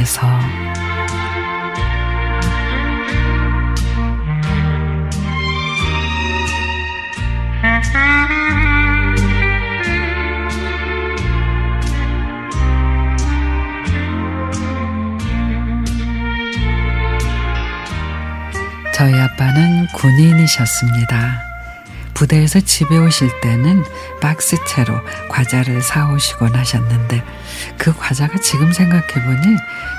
위해서 저희 아빠는 군인이셨습니다. 부대에서 집에 오실 때는 박스채로 과자를 사오시곤 하셨는데 그 과자가 지금 생각해보니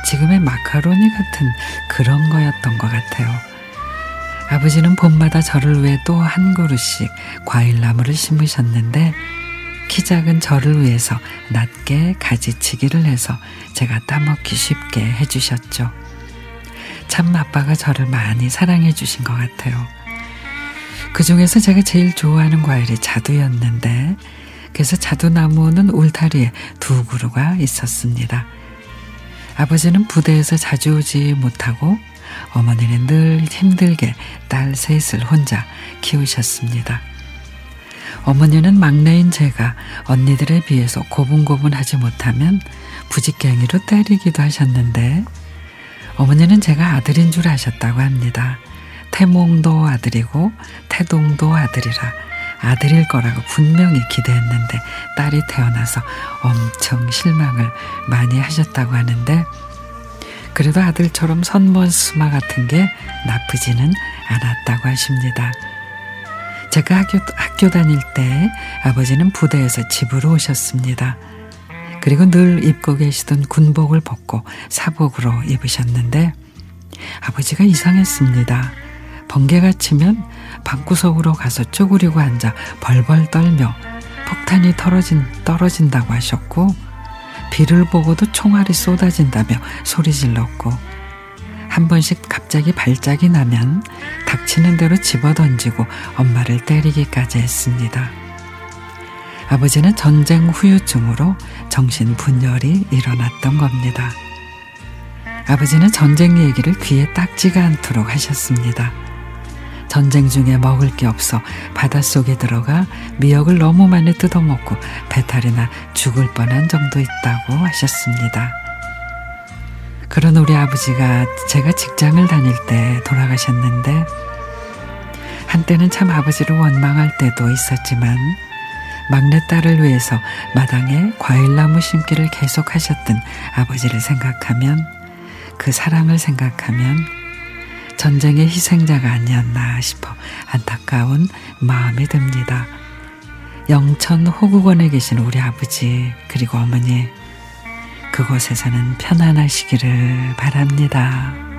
지금의 마카로니 같은 그런 거였던 것 같아요. 아버지는 봄마다 저를 위해 또 한 그루씩 과일나무를 심으셨는데 키 작은 저를 위해서 낮게 가지치기를 해서 제가 따먹기 쉽게 해주셨죠. 참 아빠가 저를 많이 사랑해 주신 것 같아요. 그 중에서 제가 제일 좋아하는 과일이 자두였는데, 그래서 자두나무는 울타리에 두 그루가 있었습니다. 아버지는 부대에서 자주 오지 못하고 어머니는 늘 힘들게 딸 셋을 혼자 키우셨습니다. 어머니는 막내인 제가 언니들에 비해서 고분고분하지 못하면 부직갱이로 때리기도 하셨는데 어머니는 제가 아들인 줄 아셨다고 합니다. 태몽도 아들이고 태동도 아들이라 아들일 거라고 분명히 기대했는데 딸이 태어나서 엄청 실망을 많이 하셨다고 하는데 그래도 아들처럼 선머스마 같은 게 나쁘지는 않았다고 하십니다. 제가 학교, 학교 다닐 때 아버지는 부대에서 집으로 오셨습니다. 그리고 늘 입고 계시던 군복을 벗고 사복으로 입으셨는데 아버지가 이상했습니다. 번개가 치면 방구석으로 가서 쪼그리고 앉아 벌벌 떨며 폭탄이 떨어진, 떨어진다고 하셨고 비를 보고도 총알이 쏟아진다며 소리 질렀고 한 번씩 갑자기 발작이 나면 닥치는 대로 집어 던지고 엄마를 때리기까지 했습니다. 아버지는 전쟁 후유증으로 정신 분열이 일어났던 겁니다. 아버지는 전쟁 얘기를 귀에 딱지가 않도록 하셨습니다. 전쟁 중에 먹을 게 없어 바닷속에 들어가 미역을 너무 많이 뜯어먹고 배탈이 나 죽을 뻔한 정도 있다고 하셨습니다. 그런 우리 아버지가 제가 직장을 다닐 때 돌아가셨는데 한때는 참 아버지를 원망할 때도 있었지만 막내딸을 위해서 마당에 과일나무 심기를 계속하셨던 아버지를 생각하면 그 사랑을 생각하면 전쟁의 희생자가 아니었나 싶어 안타까운 마음이 듭니다. 영천 호국원에 계신 우리 아버지 그리고 어머니 그곳에서는 편안하시기를 바랍니다.